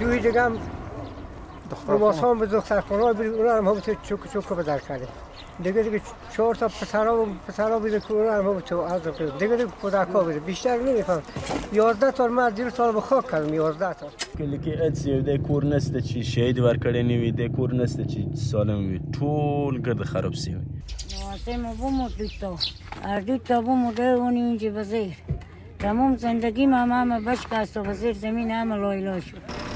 دوی دیگه هم ماسان به دختر خونه برید اونا هم همون چوک چوک بدر کرده دیگه دیگه چهار تا پسرا و پسرا بیده که اونا هم همون تو از دیگه دیگه کودکا بیده بله. بیشتر نمیفهم. 11 تا من دیر سال به خاک کردم 11 تا. کلی که ات یو ده کور نسته چی؟ شهید ور کړی نیوی ده کور نسته چی؟ سالم وی. ټول گرد خراب سی واسه ما بو مو دیتا ار بو مو اونی اونجی بزیر. تمام زندگی ما ما بچ کاست و بزیر زمین هم لایلا شد.